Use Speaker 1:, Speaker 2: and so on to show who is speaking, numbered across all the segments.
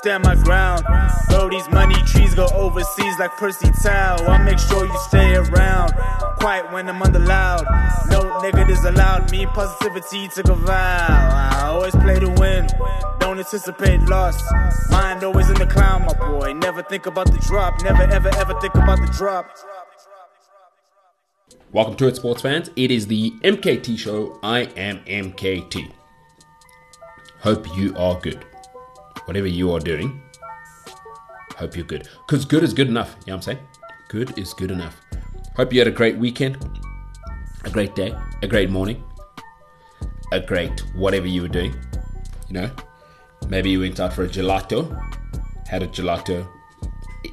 Speaker 1: stand my ground. Bro, these money trees go overseas like Percy Tau. I make sure you stay around. Quiet when I'm under loud. No negatives allowed. Me positivity took a vow. I always play to win. Don't anticipate loss. Mind always in the clown, my boy. Never think about the drop. Never ever ever think about the drop.
Speaker 2: Welcome to it, sports fans. It is the MKT show. I am MKT. Hope you are good. Whatever you are doing, hope you're good. Because good is good enough. You know what I'm saying? Good is good enough. Hope you had a great weekend, a great day, a great morning, a great whatever you were doing. You know, maybe you went out for a gelato, had a gelato.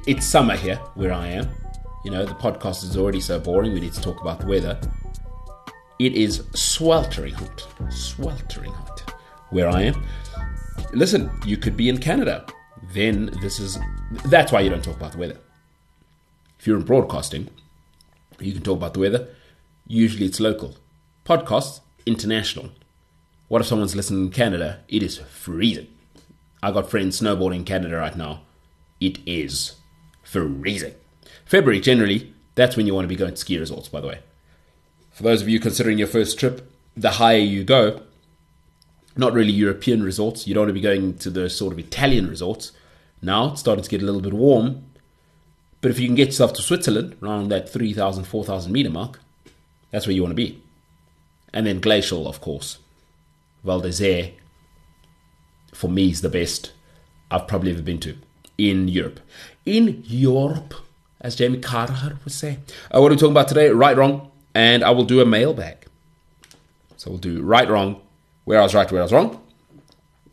Speaker 2: It's summer here where I am. You know, the podcast is already so boring. We need to talk about the weather. It is sweltering hot. Sweltering hot where I am. Listen, you could be in Canada. Then this is. That's why you don't talk about the weather. If you're in broadcasting, you can talk about the weather. Usually it's local. Podcasts, international. What if someone's listening in Canada? It is freezing. I got friends snowboarding in Canada right now. It is freezing. February, generally, that's when you want to be going to ski resorts, by the way. For those of you considering your first trip, the higher you go, not really European resorts, you don't want to be going to the sort of Italian resorts. Now it's starting to get a little bit warm. But if you can get yourself to Switzerland around that 3,000, 4,000 meter mark, that's where you want to be. And then glacial, of course. Val d'Isere, for me, is the best I've probably ever been to in Europe. In Europe, as Jamie Carragher would say. Uh, what are we talking about today? Right, wrong, and I will do a mailbag. So we'll do right, wrong, where I was right, where I was wrong,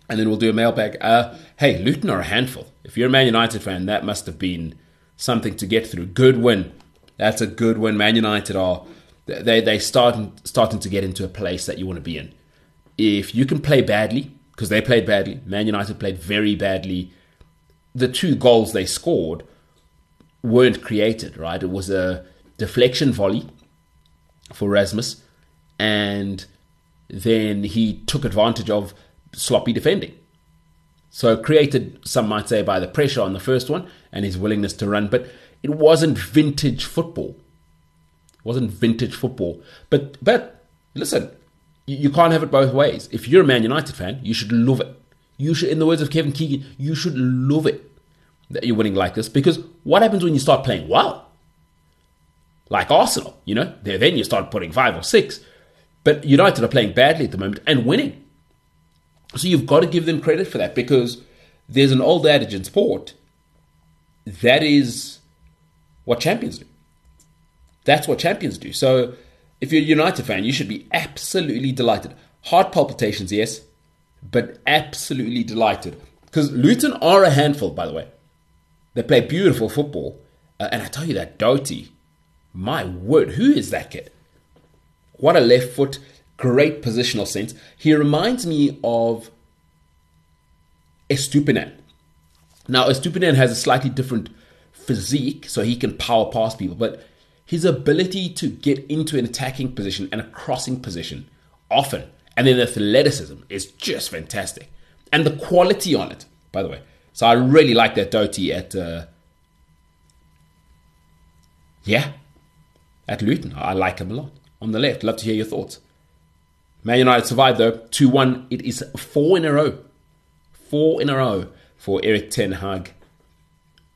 Speaker 2: and then we'll do a mailbag. Uh, hey, Luton are a handful. If you're a Man United fan, that must have been something to get through. Good win. That's a good win. Man United are they they starting starting to get into a place that you want to be in. If you can play badly, because they played badly, Man United played very badly. The two goals they scored weren't created, right? It was a deflection volley for Rasmus, and then he took advantage of sloppy defending. So created, some might say, by the pressure on the first one and his willingness to run, but it wasn't vintage football. It wasn't vintage football. But but listen, you, you can't have it both ways. If you're a Man United fan, you should love it. You should, in the words of Kevin Keegan, you should love it that you're winning like this because what happens when you start playing well? Like Arsenal, you know, then you start putting five or six. But United are playing badly at the moment and winning. So you've got to give them credit for that because there's an old adage in sport that is what champions do. That's what champions do. So if you're a United fan, you should be absolutely delighted. Heart palpitations, yes, but absolutely delighted. Because Luton are a handful, by the way. They play beautiful football. Uh, and I tell you that Doughty, my word, who is that kid? What a left foot, great positional sense. He reminds me of Estupinan. Now, Estupinan has a slightly different physique, so he can power past people, but his ability to get into an attacking position and a crossing position often, and then athleticism is just fantastic. And the quality on it, by the way. So I really like that Doughty at, uh, yeah, at Luton. I like him a lot. On the left, love to hear your thoughts. Man United survived though, 2 1. It is four in a row. Four in a row for Erik Ten Hag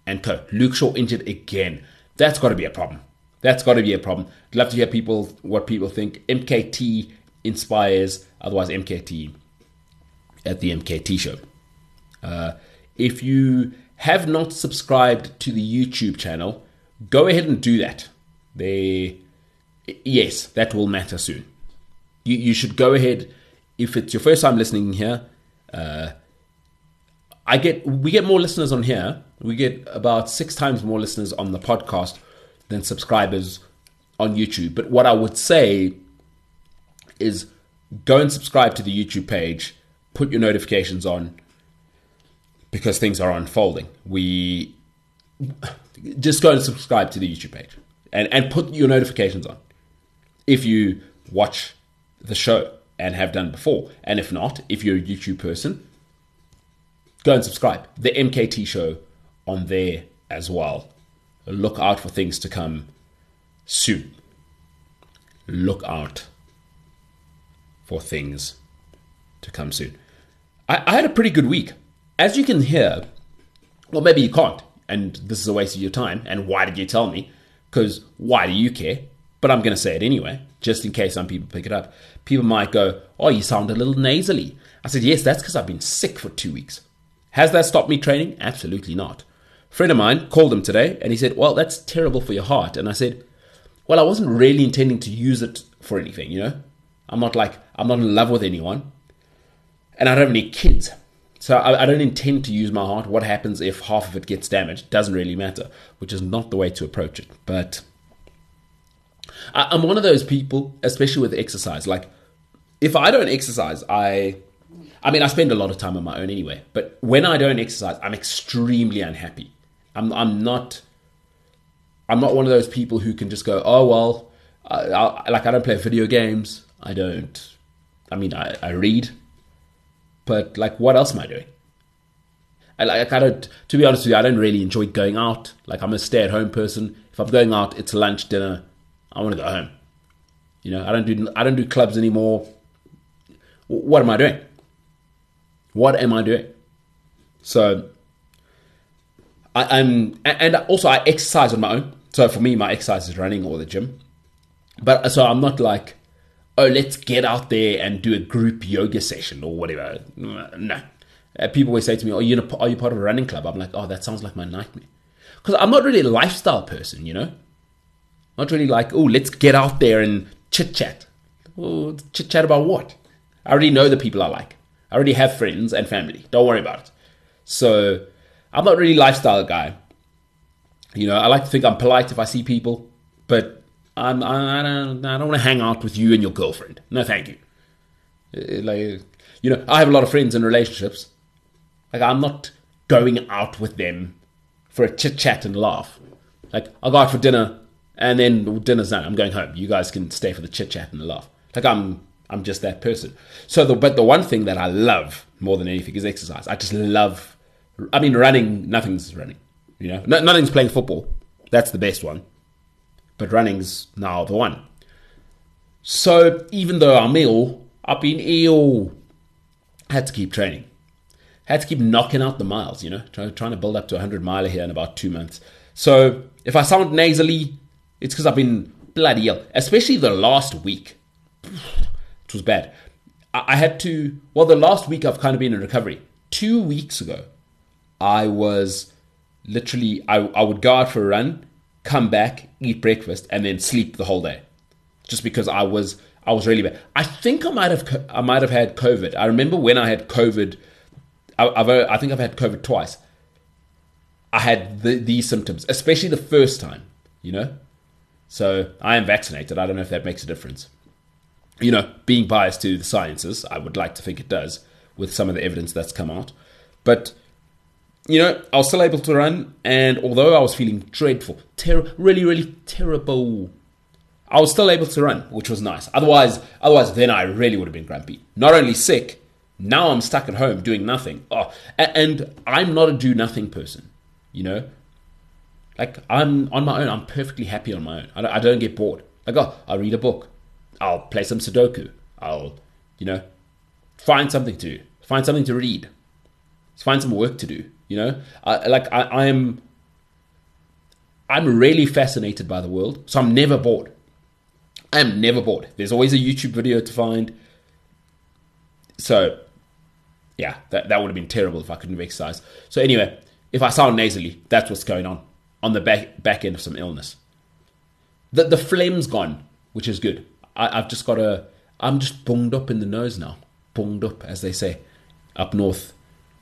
Speaker 2: and co. Luke Shaw injured again. That's got to be a problem. That's got to be a problem. Love to hear people what people think. MKT inspires, otherwise MKT at the MKT show. Uh, if you have not subscribed to the YouTube channel, go ahead and do that. They, yes, that will matter soon. You, you should go ahead. If it's your first time listening here, uh, I get we get more listeners on here. We get about six times more listeners on the podcast than subscribers on YouTube. But what I would say is go and subscribe to the YouTube page, put your notifications on because things are unfolding. We just go and subscribe to the YouTube page and, and put your notifications on if you watch the show and have done before. And if not, if you're a YouTube person, go and subscribe. The MKT show on there as well. Look out for things to come soon. Look out for things to come soon. I, I had a pretty good week. As you can hear, well, maybe you can't, and this is a waste of your time. And why did you tell me? Because why do you care? But I'm going to say it anyway, just in case some people pick it up. People might go, Oh, you sound a little nasally. I said, Yes, that's because I've been sick for two weeks. Has that stopped me training? Absolutely not. A friend of mine called him today and he said, Well, that's terrible for your heart. And I said, Well, I wasn't really intending to use it for anything, you know? I'm not like, I'm not in love with anyone. And I don't have any kids. So I, I, don't intend to use my heart. What happens if half of it gets damaged doesn't really matter, which is not the way to approach it. But I, I'm one of those people, especially with exercise. Like, if I don't exercise, I, I mean, I spend a lot of time on my own anyway. But when I don't exercise, I'm extremely unhappy. I'm, I'm not, I'm not one of those people who can just go, oh well, I, I, like I don't play video games. I don't. I mean, I, I read but like, what else am I doing? I like I don't. To be honest with you, I don't really enjoy going out. Like I'm a stay-at-home person. If I'm going out, it's lunch, dinner. I want to go home. You know, I don't do I don't do clubs anymore. What am I doing? What am I doing? So I, am and also I exercise on my own. So for me, my exercise is running or the gym. But so I'm not like oh, let's get out there and do a group yoga session or whatever. No. Uh, people always say to me, oh, you are you part of a running club? I'm like, oh, that sounds like my nightmare. Because I'm not really a lifestyle person, you know? Not really like, oh, let's get out there and chit chat. Oh, chit chat about what? I already know the people I like. I already have friends and family. Don't worry about it. So I'm not really lifestyle guy. You know, I like to think I'm polite if I see people, but I'm, I, don't, I don't want to hang out with you and your girlfriend. No, thank you. Uh, like, you know, I have a lot of friends and relationships. Like, I'm not going out with them for a chit chat and laugh. Like, I'll go out for dinner and then dinner's done. I'm going home. You guys can stay for the chit chat and the laugh. Like, I'm, I'm just that person. So, the, but the one thing that I love more than anything is exercise. I just love, I mean, running, nothing's running. You know, no, nothing's playing football. That's the best one but running's now the one. So even though I'm ill, I've been ill. Had to keep training. Had to keep knocking out the miles, you know, trying, to build up to 100 mile here in about two months. So if I sound nasally, it's because I've been bloody ill, especially the last week. It was bad. I, had to, well, the last week I've kind of been in recovery. Two weeks ago, I was literally, I, I would go out for a run come back, eat breakfast, and then sleep the whole day, just because I was I was really bad. I think I might have I might have had COVID. I remember when I had COVID. I, have uh, I think I've had COVID twice. I had the, these symptoms, especially the first time. You know, so I am vaccinated. I don't know if that makes a difference. You know, being biased to the sciences, I would like to think it does with some of the evidence that's come out. But you know, I was still able to run, and although I was feeling dreadful, ter- really, really terrible, I was still able to run, which was nice. Otherwise, otherwise, then I really would have been grumpy. Not only sick, now I'm stuck at home doing nothing. Oh, and I'm not a do nothing person, you know. Like I'm on my own. I'm perfectly happy on my own. I don't get bored. Like oh, I'll read a book. I'll play some Sudoku. I'll, you know, find something to do. Find something to read. Find some work to do you know, I, like I, I'm, I'm really fascinated by the world, so I'm never bored. I am never bored. There's always a YouTube video to find. So, yeah, that, that would have been terrible if I couldn't have exercised. So anyway, if I sound nasally, that's what's going on on the back back end of some illness. The the phlegm's gone, which is good. I, I've just got a. I'm just bunged up in the nose now. Bunged up, as they say, up north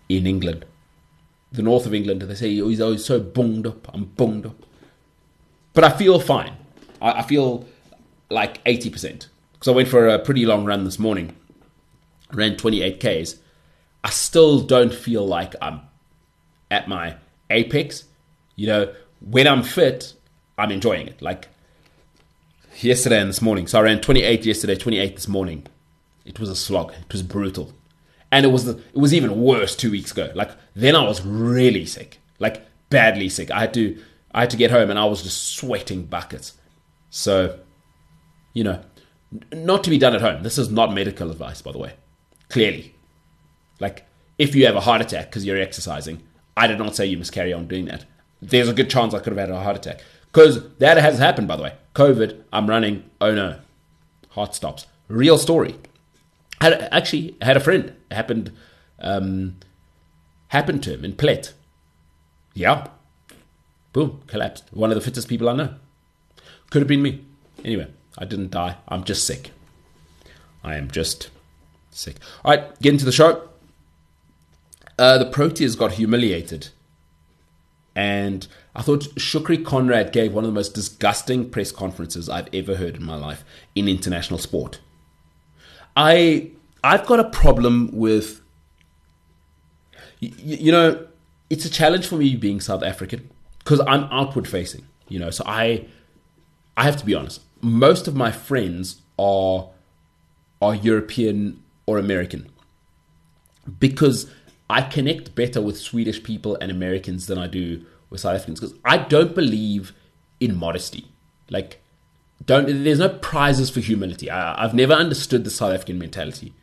Speaker 2: in England the north of England, they say he's always so bunged up. I'm bunged up, but I feel fine. I, I feel like eighty percent because I went for a pretty long run this morning. Ran twenty eight k's. I still don't feel like I'm at my apex You know, when I'm fit, I'm enjoying it. Like yesterday and this morning. So I ran 28 yesterday, 28 this morning. It was a slog. It was brutal. And it was the, it was even worse 2 weeks ago. Like then I was really sick. Like badly sick. I had to I had to get home and I was just sweating buckets. So, you know, not to be done at home. This is not medical advice by the way. Clearly. Like if you have a heart attack because you're exercising, I did not say you must carry on doing that. There's a good chance I could have had a heart attack. Because that has happened, by the way. COVID, I'm running, oh no, heart stops. Real story. Had actually had a friend. Happened, um, happened to him in Plett. Yeah, boom, collapsed. One of the fittest people I know. Could have been me. Anyway, I didn't die. I'm just sick. I am just sick. All right, get into the show. Uh, the Proteas got humiliated. And I thought Shukri Conrad gave one of the most disgusting press conferences I've ever heard in my life in international sport. I I've got a problem with you, you know it's a challenge for me being South African because I'm outward facing, you know. So I I have to be honest. Most of my friends are are European or American because I connect better with Swedish people and Americans than I do with South Africans because I don't believe in modesty. Like, don't there's no prizes for humility. I, I've never understood the South African mentality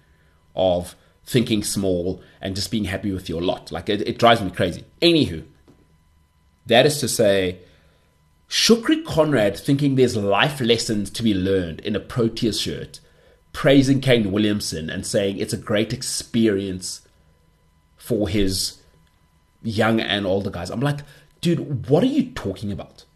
Speaker 2: of thinking small and just being happy with your lot. Like, it, it drives me crazy. Anywho, that is to say, Shukri Conrad thinking there's life lessons to be learned in a Proteas shirt, praising Kane Williamson and saying it's a great experience for his young and older guys. I'm like, dude, what are you talking about?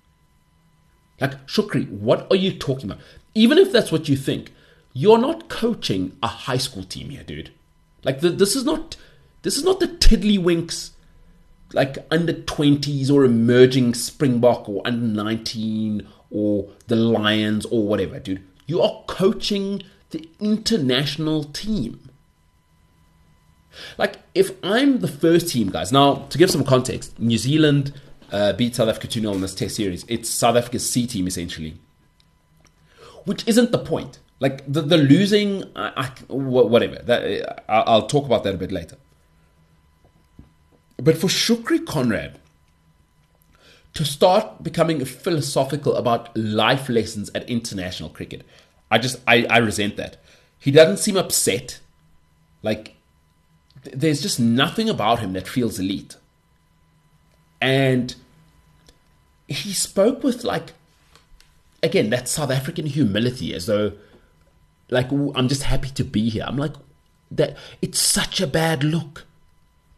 Speaker 2: Like, Shukri, what are you talking about? Even if that's what you think, you're not coaching a high school team here, dude. Like, the, this is not this is not the Tiddlywinks, like under 20s or emerging Springbok or under 19 or the Lions or whatever, dude. You are coaching the international team. Like, if I'm the first team, guys, now to give some context, New Zealand uh, beat South Africa 2 0 in this test series. It's South Africa's C team, essentially. Which isn't the point. Like, the, the losing, I, I, whatever. That, I'll talk about that a bit later. But for Shukri Conrad to start becoming philosophical about life lessons at international cricket, I just, I, I resent that. He doesn't seem upset. Like, there's just nothing about him that feels elite. And he spoke with like again that South African humility as though like I'm just happy to be here. I'm like that it's such a bad look.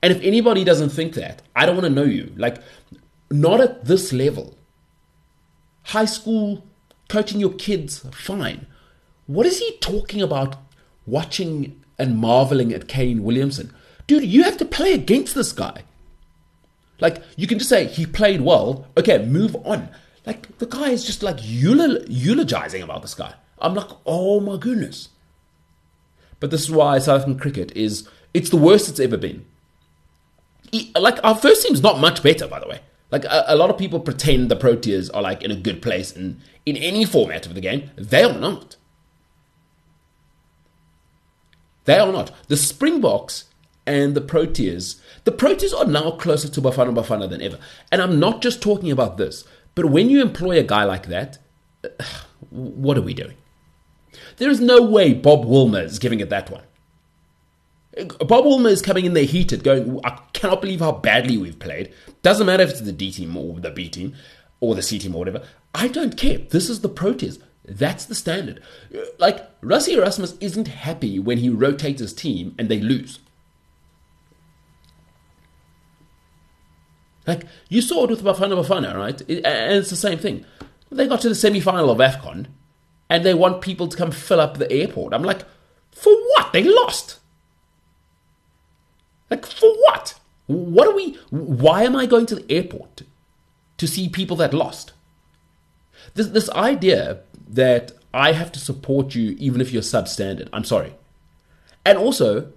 Speaker 2: And if anybody doesn't think that, I don't want to know you. Like not at this level. High school coaching your kids fine. What is he talking about watching and marveling at Kane Williamson? Dude, you have to play against this guy. Like, you can just say he played well. Okay, move on. Like, the guy is just like eulogizing about this guy. I'm like, oh my goodness. But this is why South African cricket is, it's the worst it's ever been. Like, our first team's not much better, by the way. Like, a, a lot of people pretend the Proteas are like in a good place in, in any format of the game. They are not. They are not. The Springboks and the Proteas. The Proteas are now closer to Bafana Bafana than ever. And I'm not just talking about this, but when you employ a guy like that, uh, what are we doing? There is no way Bob Woolmer is giving it that one. Bob Woolmer is coming in there heated, going, I cannot believe how badly we've played. Doesn't matter if it's the D team or the B team or the C team or whatever. I don't care. This is the Proteas. That's the standard. Like, Rassie Erasmus isn't happy when he rotates his team and they lose. Like you saw it with Bafana Bafana, right? It, and it's the same thing. They got to the semi-final of AFCON, and they want people to come fill up the airport. I'm like, for what? They lost. Like for what? What are we? Why am I going to the airport to see people that lost? This this idea that I have to support you even if you're substandard. I'm sorry. And also,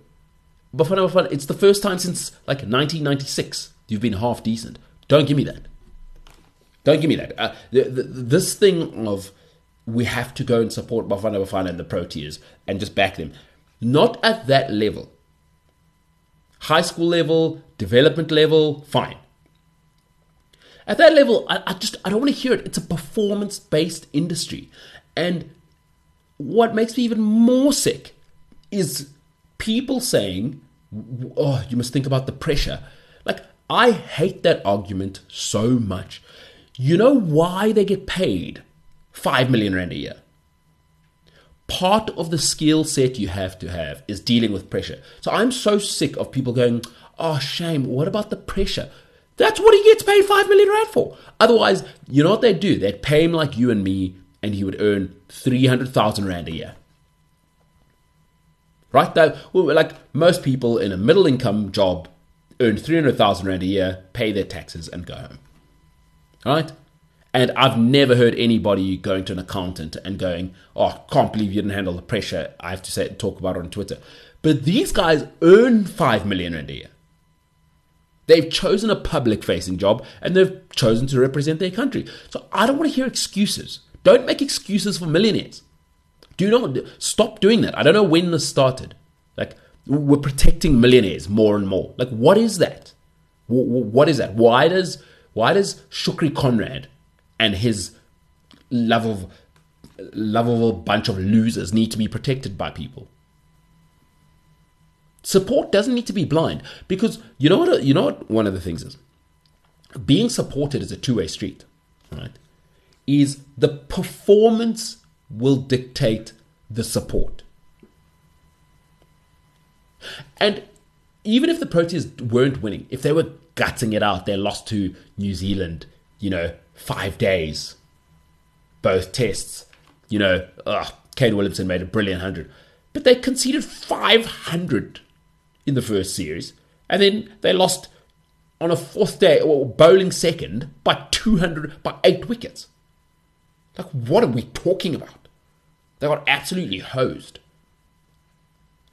Speaker 2: Bafana Bafana, it's the first time since like 1996 You've been half decent. Don't give me that. Don't give me that. Uh, the, the, this thing of we have to go and support Bafana Bafana and the Proteas and just back them. Not at that level. High school level, development level, fine. At that level, I, I just I don't want to hear it. It's a performance based industry. And what makes me even more sick is people saying, oh, you must think about the pressure. I hate that argument so much. You know why they get paid 5 million rand a year? Part of the skill set you have to have is dealing with pressure. So I'm so sick of people going, oh, shame, what about the pressure? That's what he gets paid 5 million rand for. Otherwise, you know what they'd do? They'd pay him like you and me, and he would earn 300,000 rand a year. Right? That, like most people in a middle income job earn 300,000 rand a year, pay their taxes, and go home. All right? And I've never heard anybody going to an accountant and going, "Oh, can't believe you didn't handle the pressure." I have to say, talk about it on Twitter. But these guys earn five million rand a year. They've chosen a public-facing job and they've chosen to represent their country. So I don't want to hear excuses. Don't make excuses for millionaires. Do not stop doing that. I don't know when this started. Like we're protecting millionaires more and more. Like what is that? What is that? Why does why does Shukri Conrad and his love of lovable bunch of losers need to be protected by people? Support doesn't need to be blind because you know what uh, you know what one of the things is. Being supported is a two-way street, right? Is the performance will dictate the support. And even if the Proteas weren't winning, if they were gutting it out, they lost to New Zealand, you know, five days, both tests, you know, ugh, Kane Williamson made a brilliant 100. But they conceded 500 in the first series, and then they lost on a fourth day, or bowling second, by 200, by eight wickets. Like, what are we talking about? They got absolutely hosed.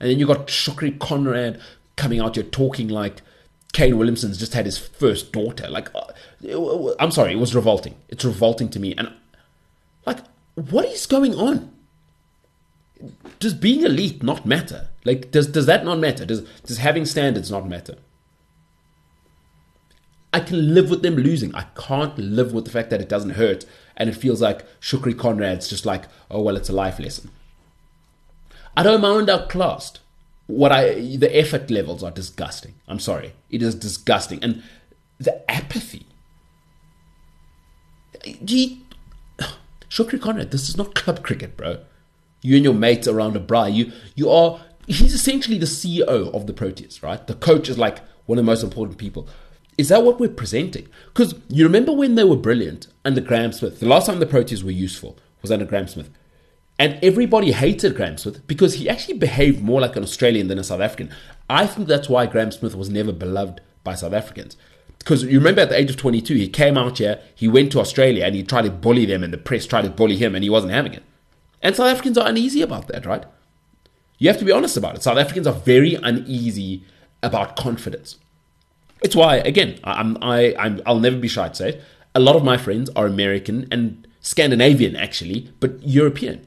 Speaker 2: And then you got Shukri Conrad coming out here talking like Kane Williamson's just had his first daughter. Like, uh, I'm sorry, it was revolting. It's revolting to me. And, like, what is going on? Does being elite not matter? Like, does, does that not matter? Does, does having standards not matter? I can live with them losing. I can't live with the fact that it doesn't hurt and it feels like Shukri Conrad's just like, oh, well, it's a life lesson. I don't mind outclassed what I the effort levels are disgusting. I'm sorry, it is disgusting, and the apathy. Gee, Shukri Conrad, this is not club cricket, bro. You and your mates around a braai. You you are. He's essentially the CEO of the Proteas, right? The coach is like one of the most important people. Is that what we're presenting? Because you remember when they were brilliant under Graeme Smith. The last time the Proteas were useful was under Graeme Smith. And everybody hated Graeme Smith because he actually behaved more like an Australian than a South African. I think that's why Graeme Smith was never beloved by South Africans. Because you remember at the age of 22, he came out here, he went to Australia, and he tried to bully them, and the press tried to bully him, and he wasn't having it. And South Africans are uneasy about that, right? You have to be honest about it. South Africans are very uneasy about confidence. It's why, again, I'm, I, I'm, I'll never be shy to say it. A lot of my friends are American and Scandinavian, actually, but European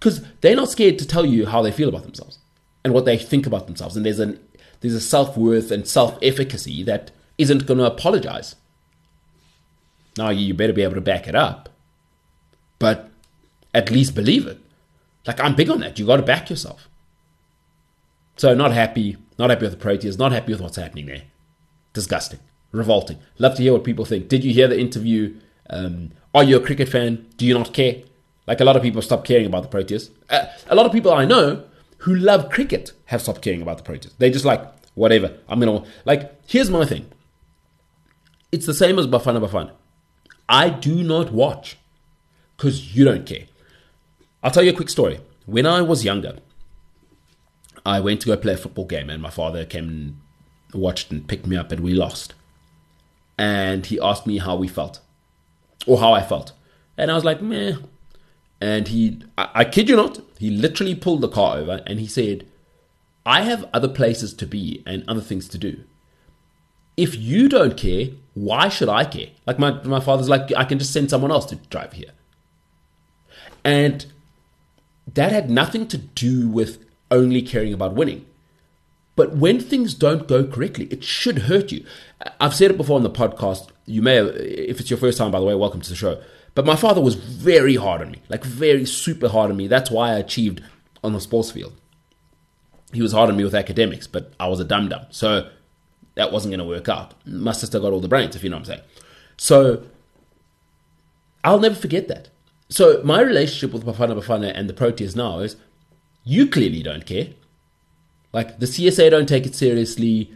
Speaker 2: because they're not scared to tell you how they feel about themselves and what they think about themselves. And there's an there's a self worth and self efficacy that isn't going to apologize. Now you better be able to back it up, but at least believe it. Like I'm big on that. You got to back yourself. So not happy, not happy with the Proteas, not happy with what's happening there. Disgusting, revolting. Love to hear what people think. Did you hear the interview? Um, are you a cricket fan? Do you not care? Like a lot of people stopped caring about the Proteas. Uh, a lot of people I know who love cricket have stopped caring about the Proteas. They just like whatever. I'm gonna like. Here's my thing. It's the same as Bafana Bafana. I do not watch because you don't care. I'll tell you a quick story. When I was younger, I went to go play a football game, and my father came and watched and picked me up, and we lost. And he asked me how we felt, or how I felt, and I was like, meh, and he, I, I kid you not, he literally pulled the car over and he said, I have other places to be and other things to do. If you don't care, why should I care? Like my my father's like, I can just send someone else to drive here, and that had nothing to do with only caring about winning. But when things don't go correctly, it should hurt you. I've said it before on the podcast. You may have, if it's your first time, by the way, welcome to the show. But my father was very hard on me, like very super hard on me. That's why I achieved on the sports field. He was hard on me with academics, but I was a dum dum. So that wasn't going to work out. My sister got all the brains, if you know what I'm saying. So I'll never forget that. So my relationship with Bafana Bafana and the Proteas now is you clearly don't care. Like the CSA don't take it seriously,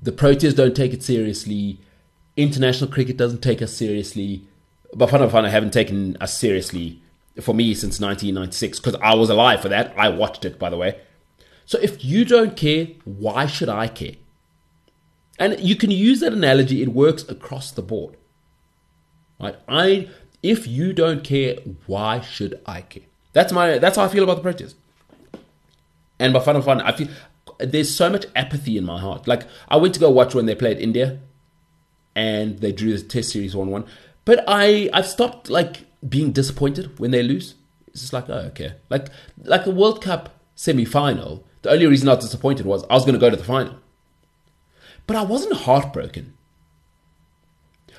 Speaker 2: the Proteas don't take it seriously, international cricket doesn't take us seriously. Bafana Bafana haven't taken us seriously for me since 1996 because I was alive for that. I watched it, by the way. So if you don't care, why should I care? And you can use that analogy, it works across the board. Right? I if you don't care, why should I care? That's my that's how I feel about the Proteas. And Bafana Bafana, I feel there's so much apathy in my heart. Like I went to go watch when they played India, and they drew the Test series one one. But I I've stopped like being disappointed when they lose. It's just like oh okay, like like the World Cup semi final. The only reason I was disappointed was I was going to go to the final, but I wasn't heartbroken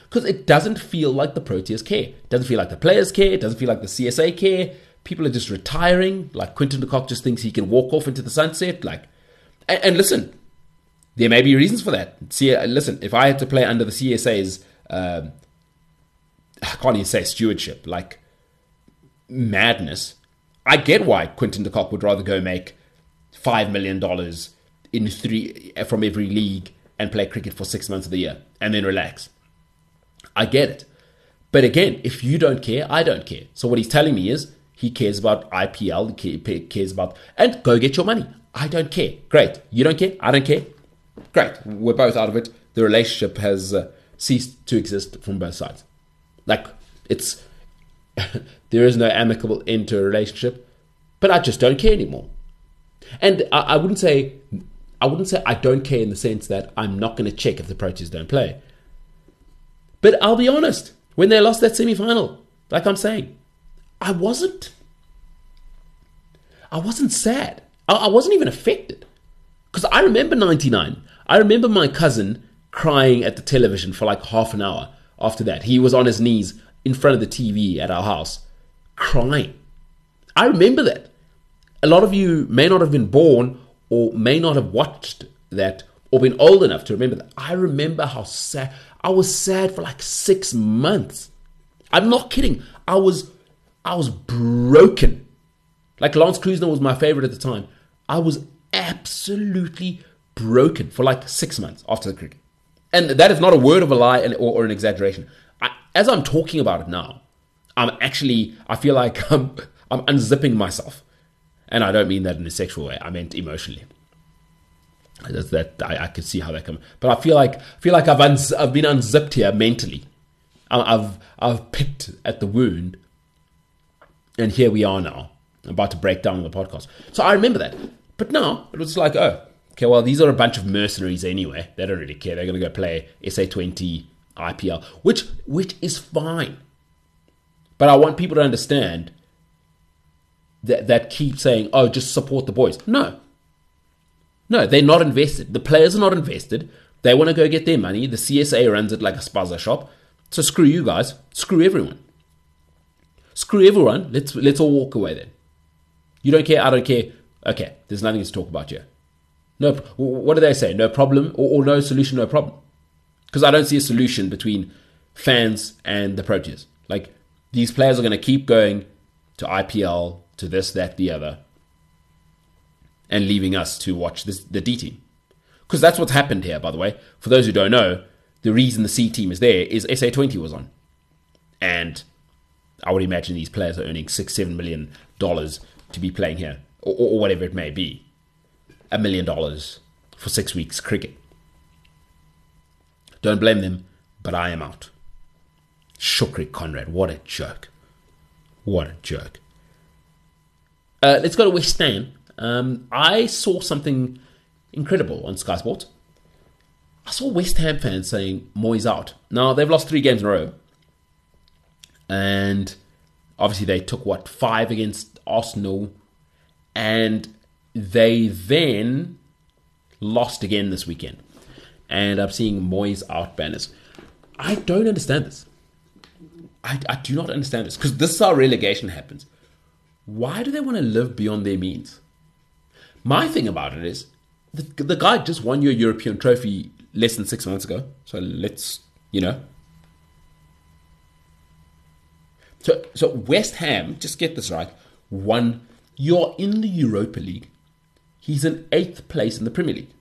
Speaker 2: because it doesn't feel like the Proteas care. It doesn't feel like the players care. It doesn't feel like the CSA care people are just retiring. Like Quinton de Kock just thinks he can walk off into the sunset. Like, and, and listen, there may be reasons for that. See, listen, if I had to play under the CSA's, um, I can't even say stewardship, like madness, I get why Quinton de Kock would rather go make five million dollars in three from every league and play cricket for six months of the year and then relax. I get it. But again, if you don't care, I don't care. So what he's telling me is he cares about IPL, he cares about, and go get your money. I don't care. Great. You don't care? I don't care. Great. We're both out of it. The relationship has uh, ceased to exist from both sides. Like, it's, there is no amicable end to a relationship, but I just don't care anymore. And I, I wouldn't say, I wouldn't say I don't care in the sense that I'm not going to check if the Proteas don't play. But I'll be honest, when they lost that semi final, like I'm saying, I wasn't. I wasn't sad. I, I wasn't even affected. Because I remember 99. I remember my cousin crying at the television for like half an hour after that. He was on his knees in front of the TV at our house, crying. I remember that. A lot of you may not have been born or may not have watched that or been old enough to remember that. I remember how sad I was sad for like six months. I'm not kidding. I was I was broken. Like Lance Klusener was my favorite at the time. I was absolutely broken for like six months after the cricket. And that is not a word of a lie or, or an exaggeration. I, as I'm talking about it now, I'm actually, I feel like I'm, I'm unzipping myself. And I don't mean that in a sexual way. I meant emotionally. That's that I, I could see how that comes, but I feel like feel like I've unz, I've been unzipped here mentally. I've I've picked at the wound and here we are now, about to break down the podcast. So I remember that. But now it was like, oh, okay, well, these are a bunch of mercenaries anyway. They don't really care. They're going to go play SA20 IPL, which which is fine. But I want people to understand that that keep saying, "Oh, just support the boys." No, no, they're not invested. The players are not invested. They want to go get their money. The CSA runs it like a spaza shop. So screw you guys. Screw everyone. Screw everyone. Let's let's all walk away then. You don't care. I don't care. Okay, there's nothing to talk about here. No, what do they say? No problem or, or no solution, no problem. Because I don't see a solution between fans and the Proteas. Like these players are going to keep going to IPL, to this, that, the other, and leaving us to watch this, the D team. Because that's what's happened here, by the way. For those who don't know, the reason the C team is there is SA20 was on. And I would imagine these players are earning six, seven million dollars to be playing here, or, or whatever it may be. A million dollars for six weeks cricket. Don't blame them, but I am out. Shukri Conrad, what a joke. What a joke. Uh, let's go to West Ham. Um, I saw something incredible on Sky Sports. I saw West Ham fans saying Moyes out. Now they've lost three games in a row, and obviously they took what five against Arsenal, and they then lost again this weekend. And I'm seeing Moyes out banners. I don't understand this. I, I do not understand this because this is how relegation happens. Why do they want to live beyond their means? My thing about it is the, the guy just won your European trophy less than six months ago. So let's, you know. So, so West Ham, just get this right, won. You're in the Europa League. He's in eighth place in the Premier League.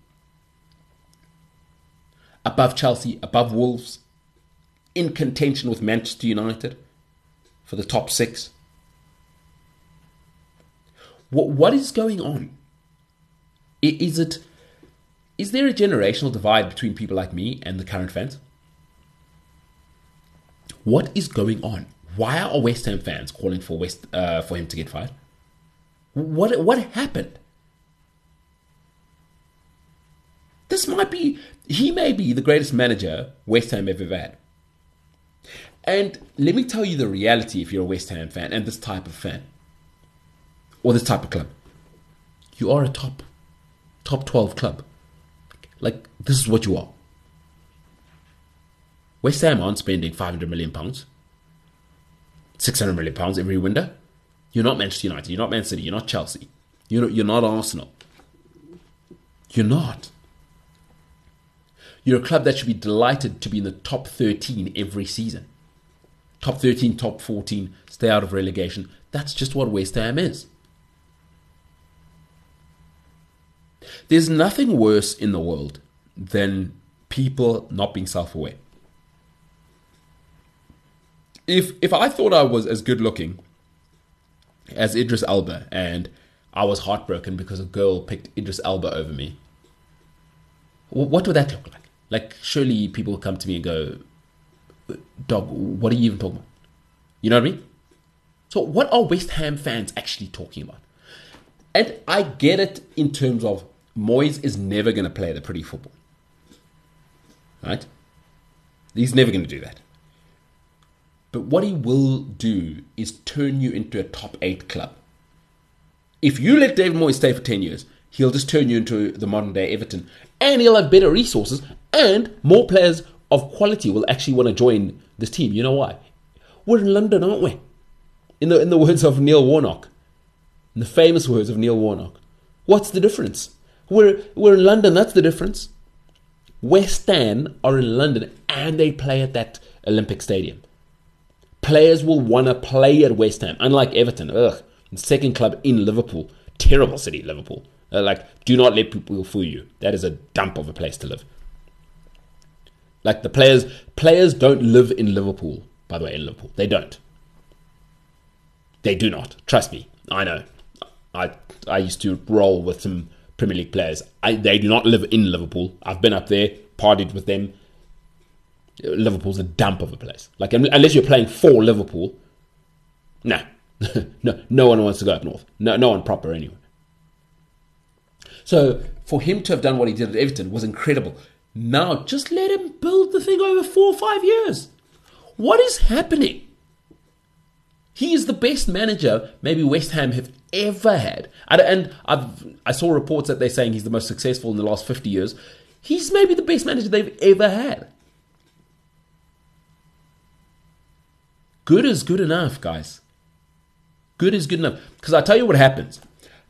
Speaker 2: Above Chelsea, above Wolves, in contention with Manchester United for the top six. What, what is going on? Is it is there a generational divide between people like me and the current fans? What is going on? Why are West Ham fans calling for West uh, for him to get fired? What what happened? This might be he may be the greatest manager West Ham ever had. And let me tell you the reality if you're a West Ham fan and this type of fan or this type of club. You are a top top 12 club. Like this is what you are. West Ham aren't spending 500 million pounds. 600 million pounds every window. You're not Manchester United, you're not Man City, you're not Chelsea. You're you're not Arsenal. You're not. You're a club that should be delighted to be in the top 13 every season. Top 13, top 14, stay out of relegation. That's just what West Ham is. There's nothing worse in the world than people not being self aware. If, if I thought I was as good looking as Idris Elba and I was heartbroken because a girl picked Idris Elba over me, what would that look like? Like, surely people come to me and go, Dog, what are you even talking about? You know what I mean? So, what are West Ham fans actually talking about? And I get it in terms of Moyes is never going to play the pretty football. Right? He's never going to do that. But what he will do is turn you into a top eight club. If you let David Moyes stay for 10 years, he'll just turn you into the modern day Everton. And he'll have better resources and more players of quality will actually want to join this team. You know why? We're in London, aren't we? In the, in the words of Neil Warnock, in the famous words of Neil Warnock. What's the difference? We're, we're in London, that's the difference. West Ham are in London and they play at that Olympic Stadium. Players will want to play at West Ham, unlike Everton. Ugh, second club in Liverpool. Terrible city, Liverpool. Like, do not let people fool you. That is a dump of a place to live. Like the players, players don't live in Liverpool. By the way, in Liverpool, they don't. They do not. Trust me, I know. I I used to roll with some Premier League players. I, they do not live in Liverpool. I've been up there, partied with them. Liverpool's a dump of a place. Like unless you're playing for Liverpool, nah, no, no one wants to go up north. No, no one proper anyway. So for him to have done what he did at Everton was incredible. Now just let him build the thing over four or five years. What is happening? He is the best manager maybe West Ham have ever had. And, and I've, I saw reports that they're saying he's the most successful in the last 50 years. He's maybe the best manager they've ever had. Good is good enough, guys. Good is good enough. Because I tell you what happens.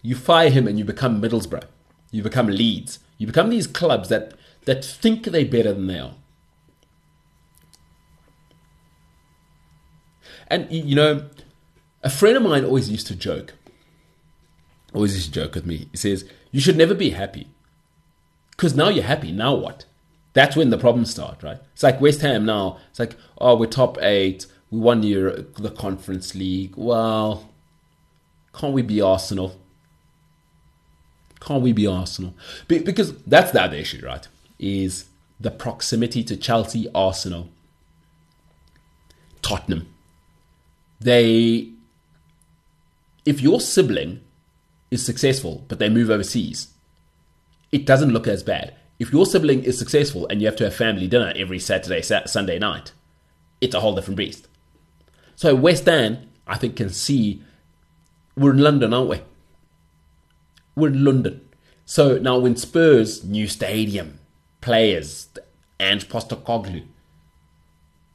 Speaker 2: You fire him and you become Middlesbrough. You become Leeds. You become these clubs that, that think they're better than they are. And, you know, a friend of mine always used to joke always used to joke with me. He says, You should never be happy. Because now you're happy. Now what? That's when the problems start, right? It's like West Ham now. It's like, oh, we're top eight. We won the, Conference League. Well, can't we be Arsenal? Can't we be Arsenal? Because that's the other issue, right? Is the proximity to Chelsea, Arsenal, Tottenham. They, if your sibling is successful, but they move overseas, it doesn't look as bad. if your sibling is successful and you have to have family dinner every Saturday, Sunday night, it's a whole different beast. So West Ham, I think, can see we're in London, aren't we? We're in London. So now when Spurs, new stadium, players, Ange Postecoglou,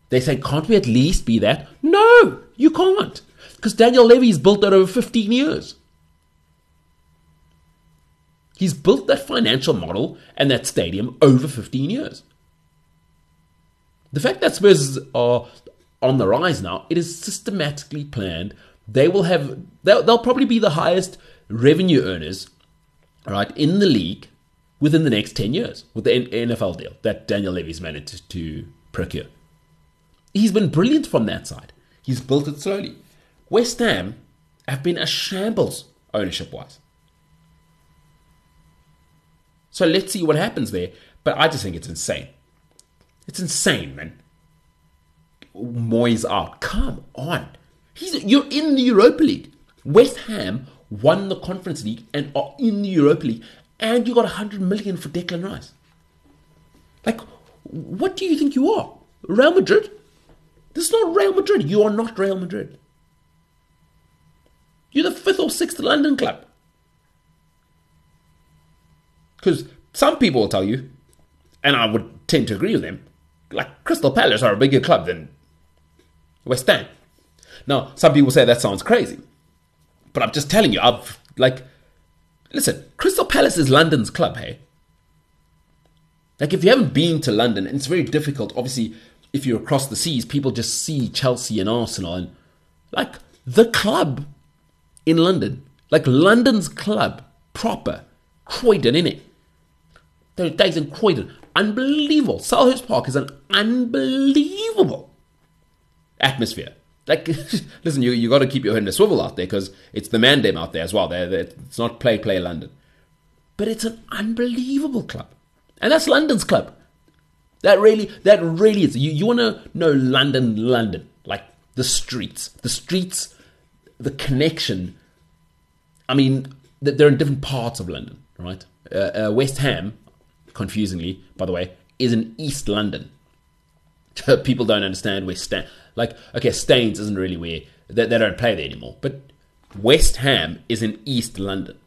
Speaker 2: they say, can't we at least be that? No, you can't. Because Daniel Levy has built that over 15 years. He's built that financial model and that stadium over 15 years. The fact that Spurs are on the rise now, it is systematically planned. They will have, they'll, they'll probably be the highest revenue earners, right, in the league within the next 10 years with the NFL deal that Daniel Levy's managed to procure. He's been brilliant from that side. He's built it slowly. West Ham have been a shambles ownership wise. So let's see what happens there. But I just think it's insane. It's insane, man. Moyes out. Come on. He's, you're in the Europa League. West Ham won the Conference League and are in the Europa League, and you got 100 million for Declan Rice. Like, what do you think you are? Real Madrid? This is not Real Madrid. You are not Real Madrid. You're the fifth or sixth London club. Because some people will tell you, and I would tend to agree with them, like Crystal Palace are a bigger club than West Ham. Now, some people say that sounds crazy, but I'm just telling you, I've like, listen, Crystal Palace is London's club, hey. Like, if you haven't been to London, and it's very difficult, obviously, if you're across the seas, people just see Chelsea and Arsenal and like the club in London, like London's club proper, Croydon in it. Those days in Croydon, unbelievable. Selhurst Park is an unbelievable atmosphere. Like, listen, you you got to keep your head in a swivel out there because it's the Mandem out there as well. They're, they're, it's not play play London, but it's an unbelievable club, and that's London's club. That really, that really is. You, you want to know London, London, like the streets, the streets, the connection. I mean, they're in different parts of London, right? Uh, uh, West Ham, confusingly, by the way, is in East London. People don't understand where Stan, like, okay, Staines isn't really where they, they don't play there anymore, but West Ham is in East London.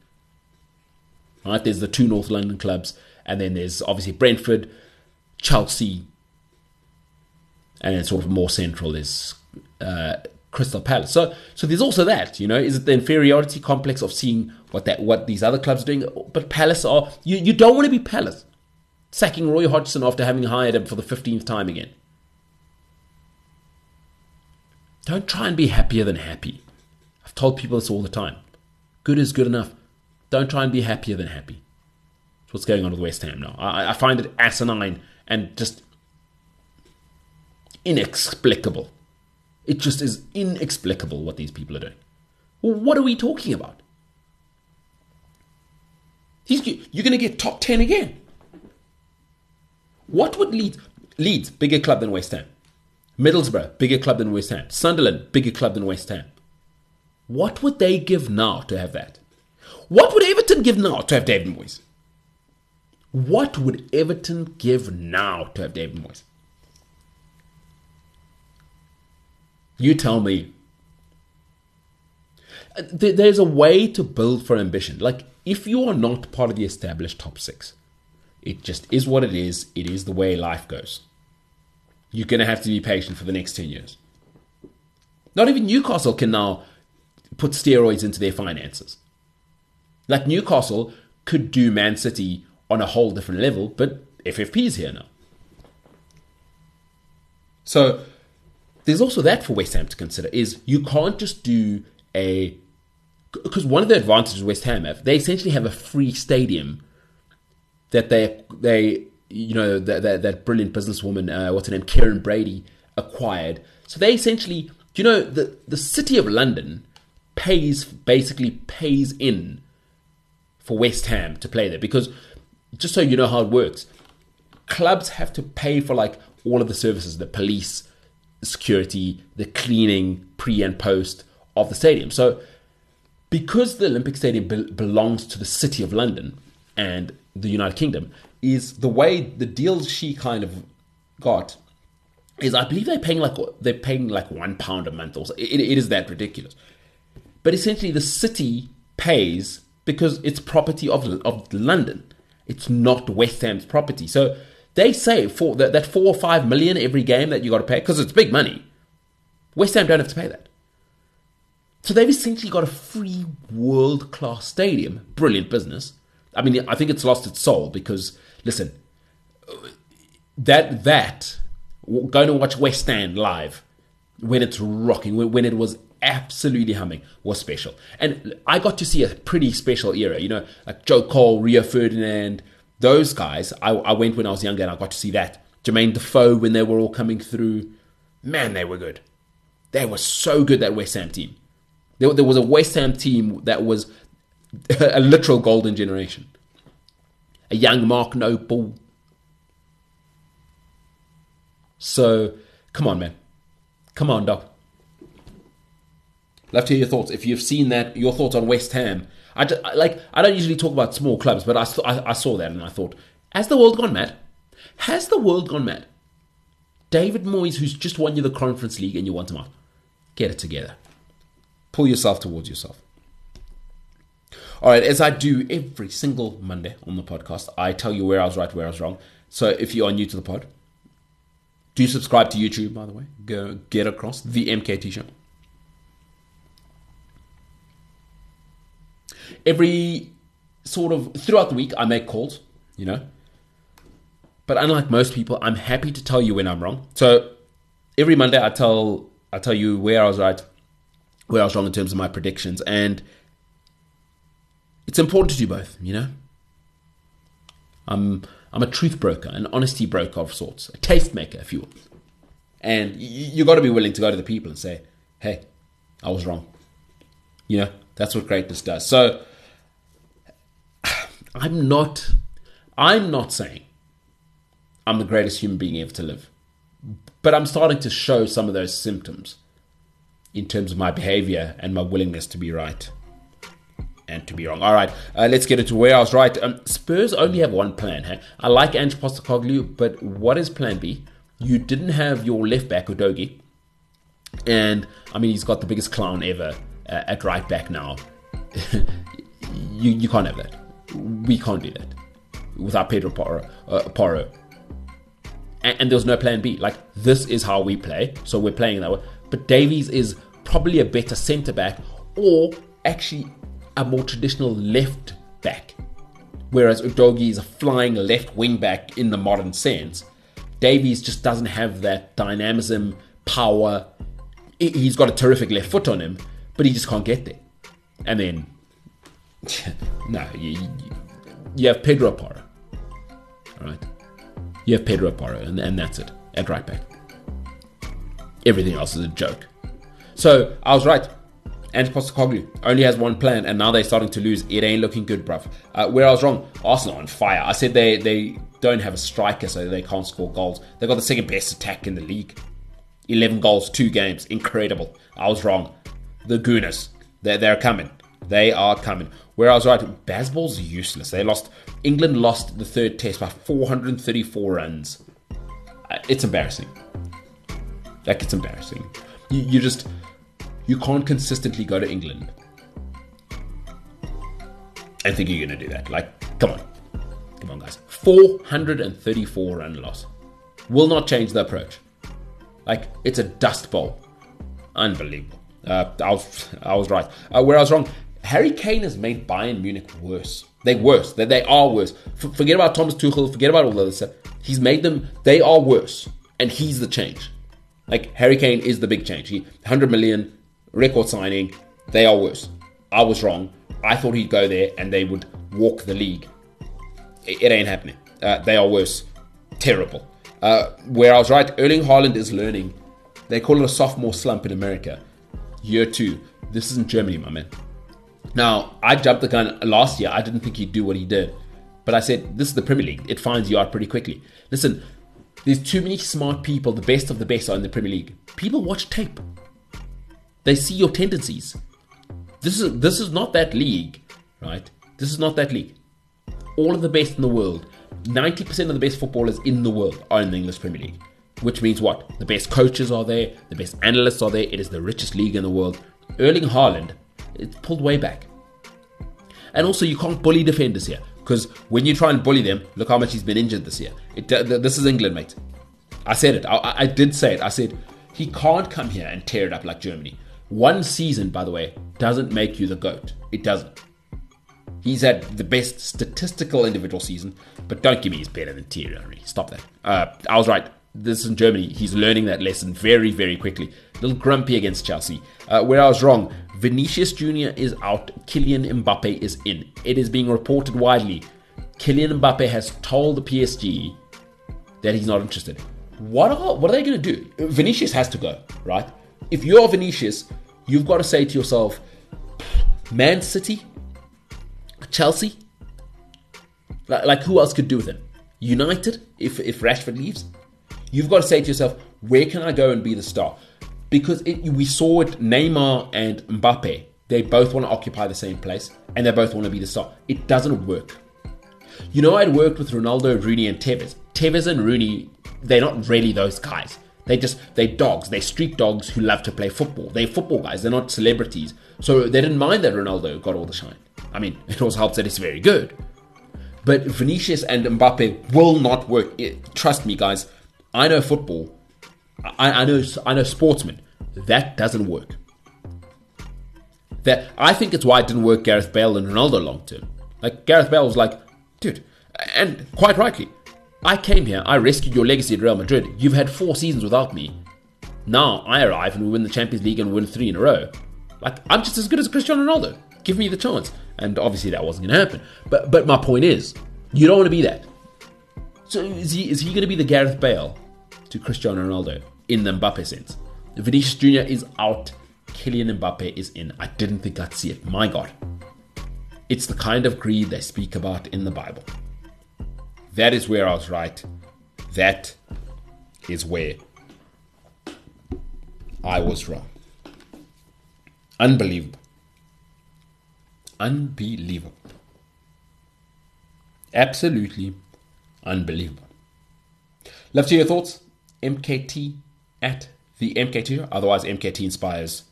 Speaker 2: Right? There's the two North London clubs, and then there's obviously Brentford, Chelsea, and then sort of more central is uh, Crystal Palace. So, so there's also that. You know, is it the inferiority complex of seeing what that what these other clubs are doing? But Palace are you. You don't want to be Palace sacking Roy Hodgson after having hired him for the fifteenth time again. Don't try and be happier than happy. I've told people this all the time. Good is good enough. Don't try and be happier than happy. That's what's going on with West Ham now. I, I find it asinine and just inexplicable. It just is inexplicable what these people are doing. Well, what are we talking about? He's, you're going to get top 10 again. What would Leeds? Leeds, bigger club than West Ham. Middlesbrough, bigger club than West Ham. Sunderland, bigger club than West Ham. What would they give now to have that? What would Everton give now to have David Moyes? What would Everton give now to have David Moyes? You tell me. There's a way to build for ambition. Like, if you are not part of the established top six, it just is what it is. It is the way life goes. You're going to have to be patient for the next 10 years. Not even Newcastle can now put steroids into their finances. Like, Newcastle could do Man City on a whole different level, but FFP is here now. So there's also that for West Ham to consider is you can't just do a because one of the advantages West Ham have, they essentially have a free stadium that they they you know that that, that brilliant businesswoman uh, what's her name Karren Brady acquired. So they essentially you know the the city of London pays basically pays in for West Ham to play there because just so you know how it works, clubs have to pay for like all of the services, the police, security, the cleaning pre and post of the stadium. So because the Olympic Stadium be- belongs to the City of London and the United Kingdom is the way the deals she kind of got is I believe they're paying like they're paying like one pound a month or so. It, it is that ridiculous. But essentially, the city pays because it's property of of London. It's not West Ham's property. So they say for that, that four or five million every game that you got to pay because it's big money. West Ham don't have to pay that. So they've essentially got a free world class stadium. Brilliant business. I mean, I think it's lost its soul because listen, that that going to watch West Stand live when it's rocking, when, when it was absolutely humming, was special. And I got to see a pretty special era, you know, like Joe Cole, Rio Ferdinand, those guys. I, I went when I was younger and I got to see that. Jermaine Defoe when they were all coming through. Man, they were good. They were so good, that West Ham team. There, there was a West Ham team that was a literal golden generation. A young Mark Noble, so, come on, man. Come on, Doc. Love to hear your thoughts. If you've seen that, your thoughts on West Ham. I just, like. I don't usually talk about small clubs, but I, I, I saw that and I thought, has the world gone mad? Has the world gone mad? David Moyes, who's just won you the Conference League and you want him off, get it together. Pull yourself towards yourself. All right, as I do every single Monday on the podcast, I tell you where I was right, where I was wrong. So if you are new to the pod, do subscribe to YouTube, by the way. Go get across the MKT show. Every sort of throughout the week, I make calls, you know. But unlike most people, I'm happy to tell you when I'm wrong. So every Monday, I tell I tell you where I was right, where I was wrong in terms of my predictions, and it's important to do both, you know. I'm I'm a truth broker, an honesty broker of sorts, a taste maker, if you will. And you, you got to be willing to go to the people and say, hey, I was wrong. You know, that's what greatness does. So I'm not, I'm not saying I'm the greatest human being ever to live, but I'm starting to show some of those symptoms in terms of my behavior and my willingness to be right and to be wrong. All right, uh, let's get into where I was right. Um, Spurs only have one plan. Hey? I like Ange Postecoglou, but what is Plan B? You didn't have your left back Udogie, and I mean he's got the biggest clown ever uh, at right back now. you you can't have that. We can't do that without Pedro Porro. Uh, Porro. And, and there's no plan B. Like this is how we play, so we're playing that way. But Davies is probably a better centre back, or actually a more traditional left back. Whereas Udogie is a flying left wing back in the modern sense. Davies just doesn't have that dynamism, power. He's got a terrific left foot on him, but he just can't get there. And then, no, you, you have Pedro Porro. All right? You have Pedro Porro, and, and that's it at right back. Everything else is a joke. So I was right. And Postecoglou only has one plan, and now they're starting to lose. It ain't looking good, bruv. Uh, where I was wrong, Arsenal on fire. I said they they don't have a striker, so they can't score goals. They've got the second best attack in the league. 11 goals, two games. Incredible. I was wrong. The Gooners, they're, they're coming. They are coming. Where I was right, Bazball's useless. They lost. England lost the third test by 434 runs. Uh, it's embarrassing. Like, it's embarrassing. You, you just you can't consistently go to England and think you're going to do that. Like, come on. Come on, guys. 434 run loss. Will not change the approach. Like, it's a dust bowl. Unbelievable. Uh, I, was, I was right. Uh, where I was wrong, Harry Kane has made Bayern Munich worse. They're worse. They, they are worse. F- forget about Thomas Tuchel. Forget about all the other stuff. He's made them, they are worse. And he's the change. Like, Harry Kane is the big change. He, 100 million, record signing. They are worse. I was wrong. I thought he'd go there and they would walk the league. It, it ain't happening. Uh, they are worse. Terrible. Uh, where I was right, Erling Haaland is learning. They call it a sophomore slump in America. Year two. This isn't Germany, my man. Now, I jumped the gun last year. I didn't think he'd do what he did. But I said, this is the Premier League. It finds you out pretty quickly. Listen, there's too many smart people. The best of the best are in the Premier League. People watch tape. They see your tendencies. This is this is not that league, right? This is not that league. all of the best in the world, 90% of the best footballers in the world are in the English Premier League. Which means what? The best coaches are there, the best analysts are there, it is the richest league in the world. Erling Haaland, it's pulled way back. And also, you can't bully defenders here because when you try and bully them, look how much he's been injured this year. It, this is England, mate. I said it. I, I did say it. I said he can't come here and tear it up like Germany. One season, by the way, doesn't make you the GOAT. It doesn't. He's had the best statistical individual season, but don't give me he's better than Thierry Henry. Stop that. Uh, I was right. This is in Germany. He's learning that lesson very, very quickly. A little grumpy against Chelsea. Uh, where I was wrong, Vinicius Jr. is out. Kylian Mbappe is in. It is being reported widely. Kylian Mbappe has told the PSG that he's not interested. What are what are they going to do? Vinicius has to go, right? If you're Vinicius, you've got to say to yourself, Man City, Chelsea, like, like who else could do with him? United, if if Rashford leaves, you've got to say to yourself, where can I go and be the star? Because it, we saw it, Neymar and Mbappe, they both want to occupy the same place and they both want to be the star. It doesn't work. You know, I'd worked with Ronaldo, Rooney, and Tevez. Tevez and Rooney, they're not really those guys. They just they're dogs. They're street dogs who love to play football. They're football guys. They're not celebrities. So they didn't mind that Ronaldo got all the shine. I mean, it also helps that he's very good. But Vinicius and Mbappe will not work. It, trust me, guys. I know football. I, I know I know sportsmen. That doesn't work. That I think it's why it didn't work Gareth Bale and Ronaldo long term. Like Gareth Bale was like, dude, and quite rightly, I came here, I rescued your legacy at Real Madrid. You've had four seasons without me. Now I arrive and we win the Champions League and win three in a row. Like I'm just as good as Cristiano Ronaldo. Give me the chance. And obviously that wasn't going to happen. But but my point is, you don't want to be that. So is he is he going to be the Gareth Bale to Cristiano Ronaldo in the Mbappe sense? Vinicius Jr. is out. Kylian Mbappe is in. I didn't think I'd see it. My God. It's the kind of greed they speak about in the Bible. That is where I was right. That is where I was wrong. Unbelievable. Unbelievable. Absolutely unbelievable. Love to hear your thoughts. MKT at the MKT, otherwise MKT Inspires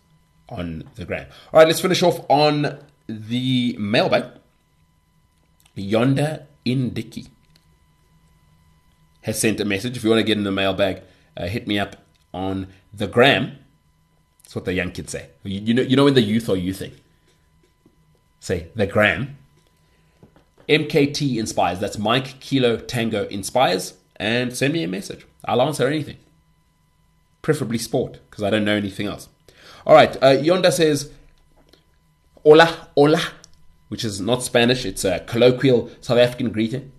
Speaker 2: on the gram. All right, let's finish off on the mailbag. Yonda in Dicky has sent a message. If you want to get in the mailbag, uh, hit me up on the gram. That's what the young kids say. You, you know, you know when the youth are youthing. Say the gram. MKT inspires. That's Mike Kilo Tango inspires. And send me a message. I'll answer anything. Preferably sport, because I don't know anything else. All right. Uh, Yonda says, Hola, hola, which is not Spanish. It's a colloquial South African greeting.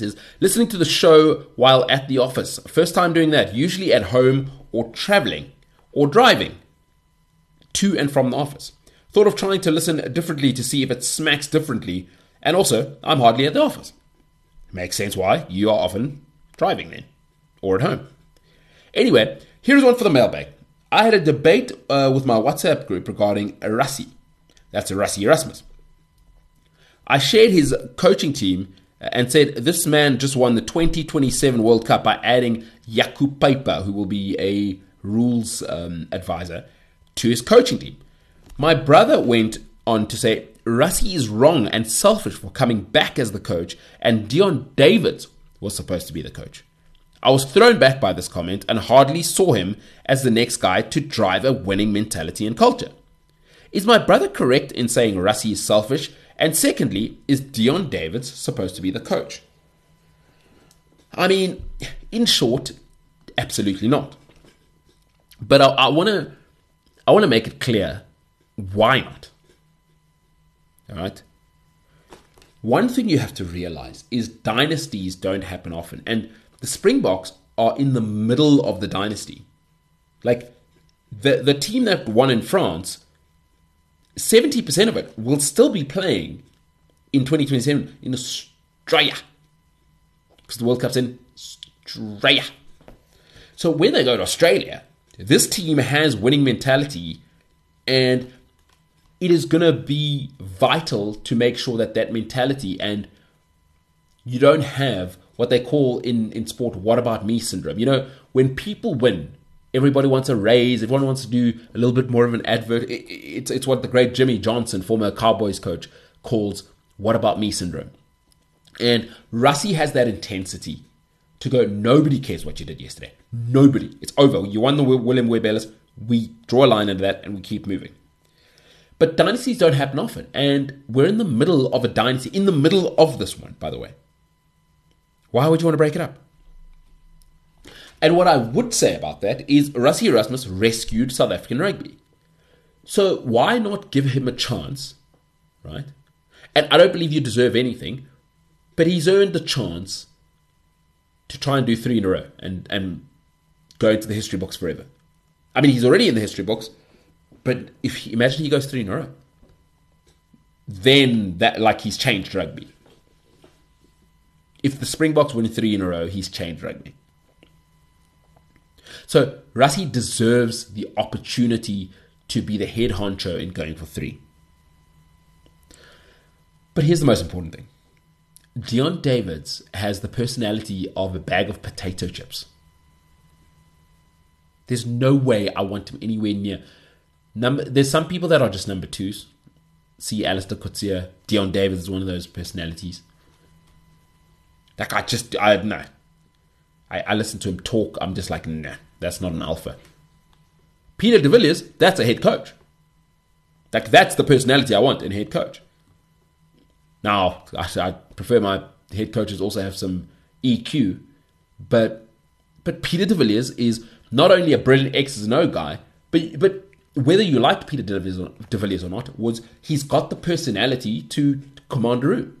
Speaker 2: It says, listening to the show while at the office. First time doing that, usually at home or traveling or driving to and from the office. Thought of trying to listen differently to see if it smacks differently, and also, I'm hardly at the office. Makes sense why you are often driving then, or at home. Anyway, here's one for the mailbag. I had a debate uh, with my WhatsApp group regarding Rassie. That's Rassie Erasmus. I shared his coaching team and said this man just won the 2027 World Cup by adding Jaco Peyper, who will be a rules um, advisor, to his coaching team. My brother went on to say Rassie is wrong and selfish for coming back as the coach, and Deon Davids was supposed to be the coach. I was thrown back by this comment and hardly saw him as the next guy to drive a winning mentality and culture. Is my brother correct in saying Rassie is selfish and secondly, is Deon Davids supposed to be the coach? I mean, in short, absolutely not. But I want to, I want to make it clear why not. All right. One thing you have to realize is dynasties don't happen often, and the Springboks are in the middle of the dynasty. Like the the team that won in France 70% of it will still be playing in 2027 in Australia. Because the World Cup's in Australia. So when they go to Australia, this team has winning mentality and it is going to be vital to make sure that that mentality and you don't have what they call in, in sport, what about me syndrome. You know, when people win, everybody wants a raise, everyone wants to do a little bit more of an advert. It, it's, it's what the great Jimmy Johnson, former Cowboys coach, calls what about me syndrome. And Rassie has that intensity to go, nobody cares what you did yesterday. Nobody. It's over. You won the William Webb Ellis. We draw a line under that and we keep moving. But dynasties don't happen often. And we're in the middle of a dynasty, in the middle of this one, by the way. Why would you want to break it up? And what I would say about that is Rassie Erasmus rescued South African rugby. So why not give him a chance, right? And I don't believe you deserve anything, but he's earned the chance to try and do three in a row and, and go into the history books forever. I mean, he's already in the history books, but if he, imagine he goes three in a row, then that like he's changed rugby. If the Springboks win three in a row, he's changed rugby. So Rassie deserves the opportunity to be the head honcho in going for three. But here's the most important thing. Deon Davids has the personality of a bag of potato chips. There's no way I want him anywhere near. Number, there's some people that are just number twos. See Allister Coetzee, Deon Davids is one of those personalities. Like I just I no. I, I listen to him talk, I'm just like, nah, that's not an alpha. Peter de Villiers, that's a head coach. Like that's the personality I want in head coach. Now, I, I prefer my head coaches also have some EQ, but but Peter de Villiers is not only a brilliant X's and O guy, but but whether you liked Peter de Villiers or not, was he's got the personality to command a room.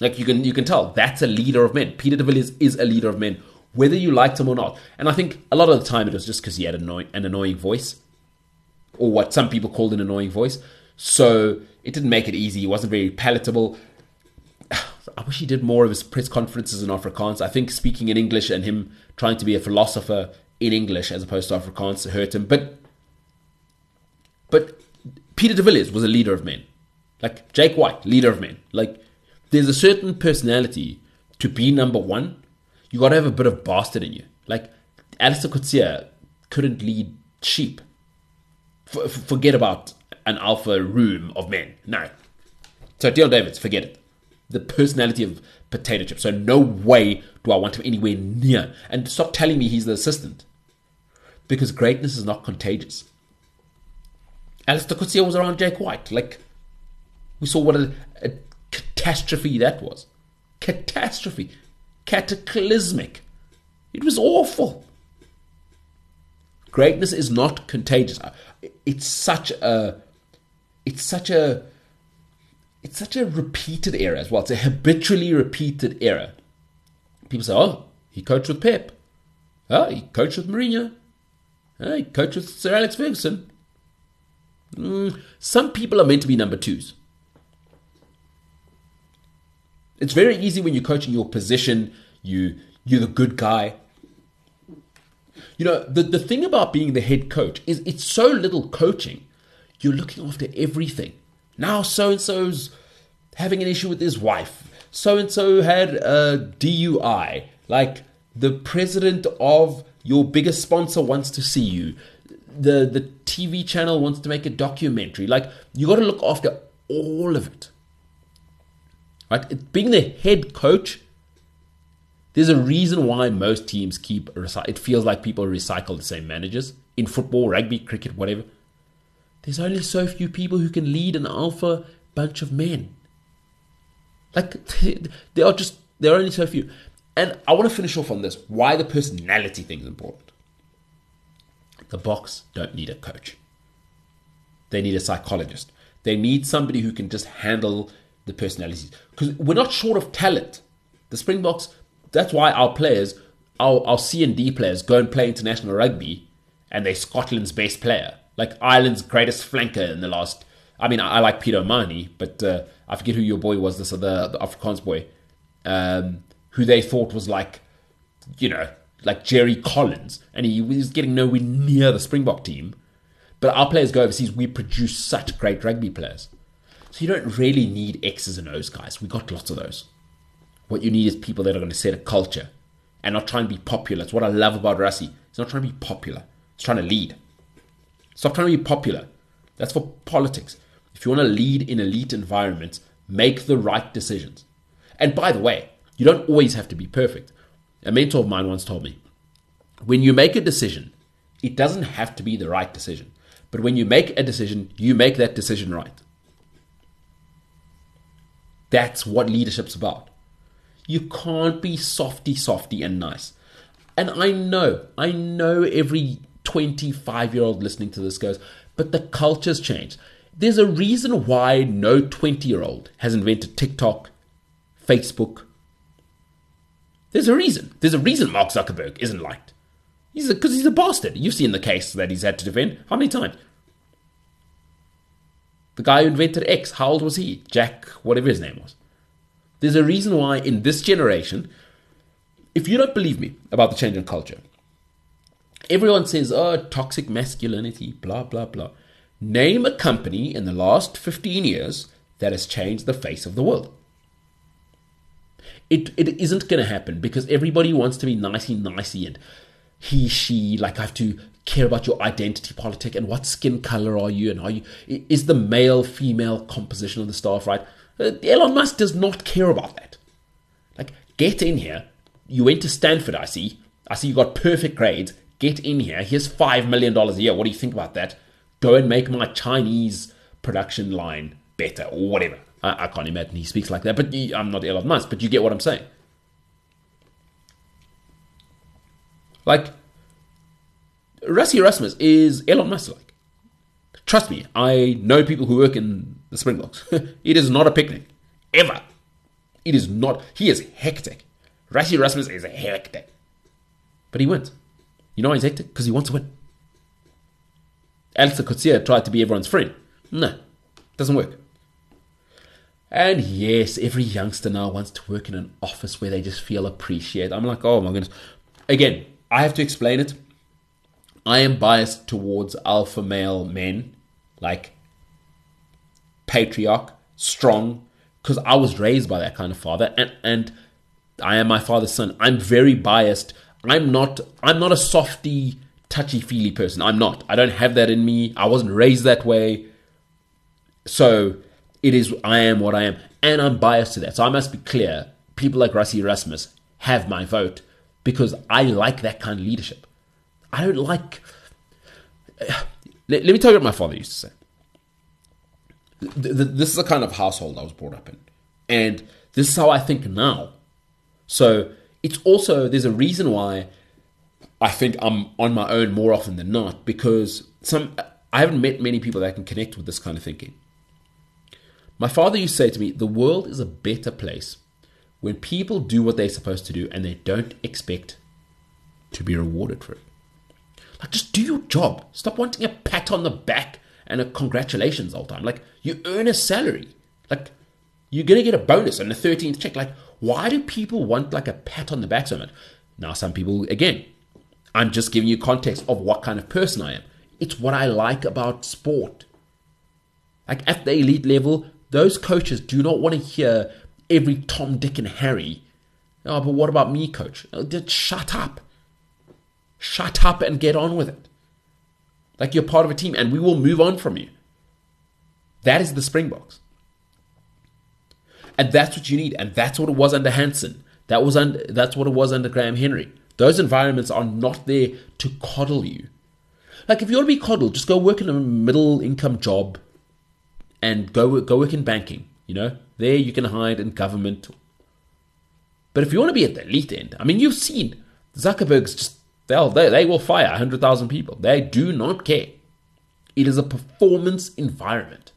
Speaker 2: Like you can you can tell that's a leader of men. Peter de Villiers is a leader of men, whether you liked him or not. And I think a lot of the time it was just because he had an annoying, an annoying voice, or what some people called an annoying voice. So it didn't make it easy. He wasn't very palatable. I wish he did more of his press conferences in Afrikaans. I think speaking in English and him trying to be a philosopher in English as opposed to Afrikaans hurt him. But but Peter de Villiers was a leader of men. Like Jake White, leader of men. Like there's a certain personality to be number one. You got to have a bit of bastard in you. Like Allister Coetzee couldn't lead sheep. Forget about an alpha room of men. No. So Deon Davids, forget it. The personality of potato chip. So no way do I want him anywhere near. And stop telling me he's the assistant. Because greatness is not contagious. Allister Coetzee was around Jake White. Like, we saw what a, a catastrophe that was. Catastrophe. Cataclysmic. It was awful. Greatness is not contagious. It's such a it's such a it's such a repeated error as well. It's a habitually repeated error. People say, "Oh, he coached with Pep. Oh, he coached with Mourinho. Oh, he coached with Sir Alex Ferguson." Mm, some people are meant to be number twos. It's very easy when you're coaching your position, you you're the good guy. You know, the, the thing about being the head coach is it's so little coaching. You're looking after everything. Now so and so's having an issue with his wife. So and so had a DUI. Like the president of your biggest sponsor wants to see you. The the TV channel wants to make a documentary. Like you got to look after all of it. Right? Being the head coach, there's a reason why most teams keep it feels like people recycle the same managers in football, rugby, cricket, whatever. There's only so few people who can lead an alpha bunch of men. Like there are just there are only so few. And I want to finish off on this. Why the personality thing is important. The Boks don't need a coach. They need a psychologist. They need somebody who can just handle the personalities. Because we're not short of talent. The Springboks, that's why our players, our, our C and D players, go and play international rugby and they're Scotland's best player. Like Ireland's greatest flanker in the last. I mean, I, I like Peter O'Mahony, but uh, I forget who your boy was, this other the Afrikaans boy, um, who they thought was like, you know, like Jerry Collins, and he was getting nowhere near the Springbok team. But our players go overseas, we produce such great rugby players. So you don't really need X's and O's, guys. We got lots of those. What you need is people that are going to set a culture and not try and be popular. It's what I love about Rassie. He's not trying to be popular. He's trying to lead. Stop trying to be popular. That's for politics. If you want to lead in elite environments, make the right decisions. And by the way, you don't always have to be perfect. A mentor of mine once told me when you make a decision, it doesn't have to be the right decision. But when you make a decision, you make that decision right. That's what leadership's about. You can't be softy, softy, and nice. And I know, I know every 25 year old listening to this goes, but the culture's changed. There's a reason why no 20 year old has invented TikTok, Facebook. There's a reason. There's a reason Mark Zuckerberg isn't liked. He's because he's a bastard. You've seen the case that he's had to defend. How many times? The guy who invented X, how old was he? Jack, whatever his name was. There's a reason why in this generation, if you don't believe me about the change in culture, everyone says, oh, toxic masculinity, blah, blah, blah. Name a company in the last 15 years that has changed the face of the world. It, it isn't going to happen because everybody wants to be nicey nicey and he, she, like I have to care about your identity politic and what skin color are you and are you is the male female composition of the staff right? Uh, Elon Musk does not care about that. Like, get in here. You went to Stanford, I see. I see you got perfect grades. Get in here. Here's $5 million a year. What do you think about that? Go and make my Chinese production line better or whatever. I, I can't imagine he speaks like that, but I'm not Elon Musk, but you get what I'm saying. Like, Rassie Erasmus is Elon Musk like. Trust me, I know people who work in the Springboks. it is not a picnic. Ever. It is not. He is hectic. Rassie Erasmus is hectic. But he wins. You know why he's hectic? Because he wants to win. Allister Coetzee tried to be everyone's friend. No, doesn't work. And yes, every youngster now wants to work in an office where they just feel appreciated. I'm like, oh my goodness. Again, I have to explain it. I am biased towards alpha male men, like patriarch, strong, because I was raised by that kind of father, and and I am my father's son. I'm very biased. I'm not. I'm not a softy, touchy feely person. I'm not. I don't have that in me. I wasn't raised that way. So it is. I am what I am, and I'm biased to that. So I must be clear. People like Rassie Erasmus have my vote because I like that kind of leadership. I don't like. Let, me tell you what my father used to say. This is the kind of household I was brought up in. And this is how I think now. So it's also, there's a reason why I think I'm on my own more often than not because some I haven't met many people that can connect with this kind of thinking. My father used to say to me, the world is a better place when people do what they're supposed to do and they don't expect to be rewarded for it. Like, just do your job. Stop wanting a pat on the back and a congratulations all the time. Like, you earn a salary. Like, you're going to get a bonus on the 13th check. Like, why do people want like a pat on the back so much? Now, some people, again, I'm just giving you context of what kind of person I am. It's what I like about sport. Like, at the elite level, those coaches do not want to hear every Tom, Dick, and Harry. Oh, but what about me, coach? Oh, just shut up. Shut up and get on with it. Like you're part of a team and we will move on from you. That is the Springboks. And that's what you need. And that's what it was under Hansen. That was under, that's what it was under Graham Henry. Those environments are not there to coddle you. Like if you want to be coddled, just go work in a middle income job and go go work in banking. You know, there you can hide in government. But if you want to be at the elite end, I mean, you've seen Zuckerberg's just They'll, they, they will fire 100,000 people. They do not care. It is a performance environment.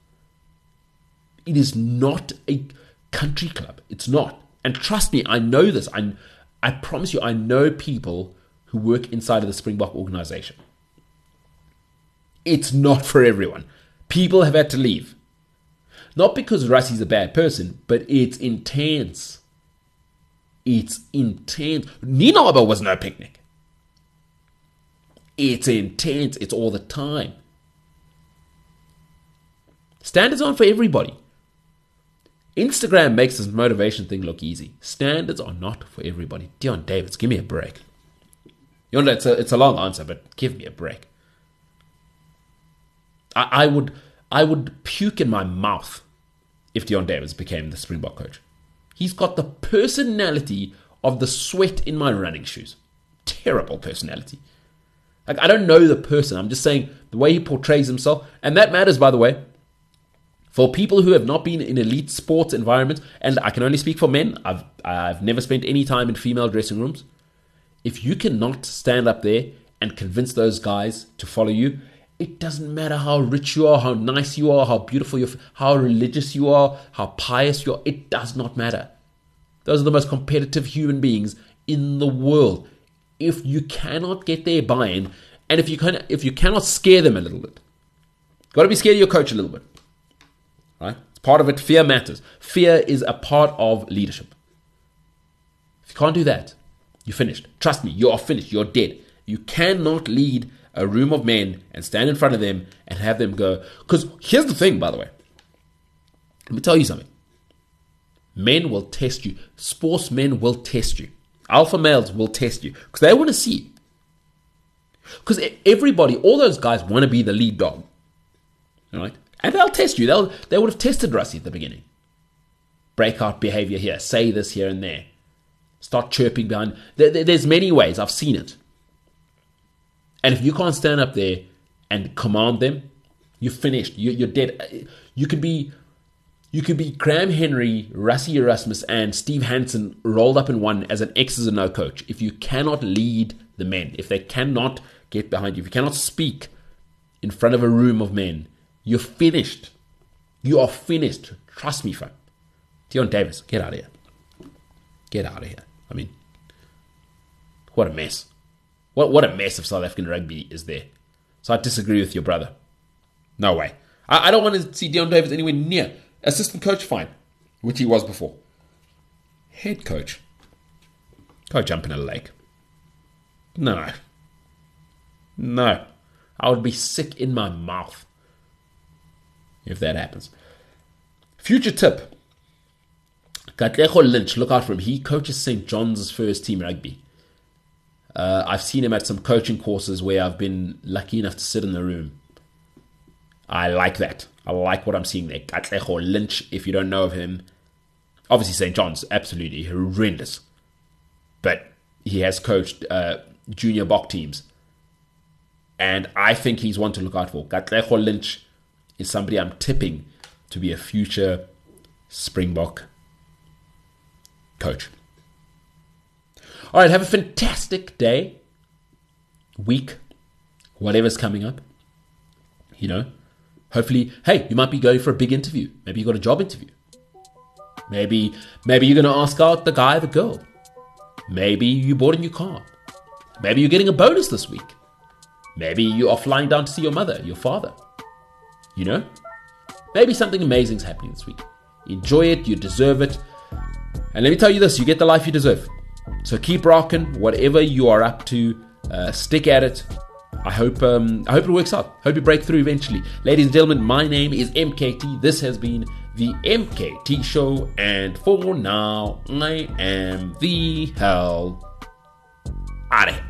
Speaker 2: It is not a country club. It's not. And trust me, I know this. I, I promise you, I know people who work inside of the Springbok organization. It's not for everyone. People have had to leave. Not because Rassie's a bad person, but it's intense. It's intense. Nienaber was no picnic. It's intense, it's all the time. Standards aren't for everybody. Instagram makes this motivation thing look easy. Standards are not for everybody. Deon Davids, give me a break. You know, it's a, it's a long answer, but give me a break. I, I would I would puke in my mouth if Deon Davids became the Springbok coach. He's got the personality of the sweat in my running shoes. Terrible personality. Like I don't know the person. I'm just saying the way he portrays himself, and that matters, by the way. For people who have not been in elite sports environments, and I can only speak for men, I've I've never spent any time in female dressing rooms. If you cannot stand up there and convince those guys to follow you, it doesn't matter how rich you are, how nice you are, how beautiful you are, how religious you are, how pious you are. It does not matter. Those are the most competitive human beings in the world. If you cannot get their buy-in, and if you can, if you cannot scare them a little bit, got to be scared of your coach a little bit, right? It's part of it. Fear matters. Fear is a part of leadership. If you can't do that, you're finished. Trust me, you are finished. You're dead. You cannot lead a room of men and stand in front of them and have them go. Because here's the thing, by the way. Let me tell you something. Men will test you. Sportsmen will test you. Alpha males will test you because they want to see. Because everybody, all those guys want to be the lead dog, right? And they'll test you. They'll they would have tested Rassie at the beginning. Breakout behavior here. Say this here and there. Start chirping behind. There, there, there's many ways. I've seen it. And if you can't stand up there and command them, you're finished. You, you're dead. You could be, you could be Graham Henry, Rassie Erasmus, and Steve Hansen rolled up in one as an X's and no coach. If you cannot lead the men, if they cannot get behind you, if you cannot speak in front of a room of men, you're finished. You are finished. Trust me, fam. Deon Davids, get out of here. Get out of here. I mean, what a mess. What what a mess of South African rugby is there. So I disagree with your brother. No way. I, I don't want to see Deon Davids anywhere near. Assistant coach, fine, which he was before. Head coach. Go jump in a lake. No. No. I would be sick in my mouth if that happens. Future tip. Katlego Lynch, look out for him. He coaches St. John's first team rugby. Uh, I've seen him at some coaching courses where I've been lucky enough to sit in the room. I like that. I like what I'm seeing there. Katlego Lynch, if you don't know of him, obviously St. John's, absolutely horrendous. But he has coached uh, junior Bok teams. And I think he's one to look out for. Katlego Lynch is somebody I'm tipping to be a future Springbok coach. All right, have a fantastic day, week, whatever's coming up. You know, hopefully, hey, you might be going for a big interview. Maybe you got a job interview. Maybe, maybe you're going to ask out the guy, the girl. Maybe you bought a new car. Maybe you're getting a bonus this week. Maybe you are flying down to see your mother, your father. You know? Maybe something amazing's happening this week. Enjoy it, you deserve it. And let me tell you this you get the life you deserve. So keep rocking, whatever you are up to, uh, stick at it. I hope um, I hope it works out. Hope you break through eventually. Ladies and gentlemen, my name is MKT. This has been the MKT Show, and for now, I am the hell out of here.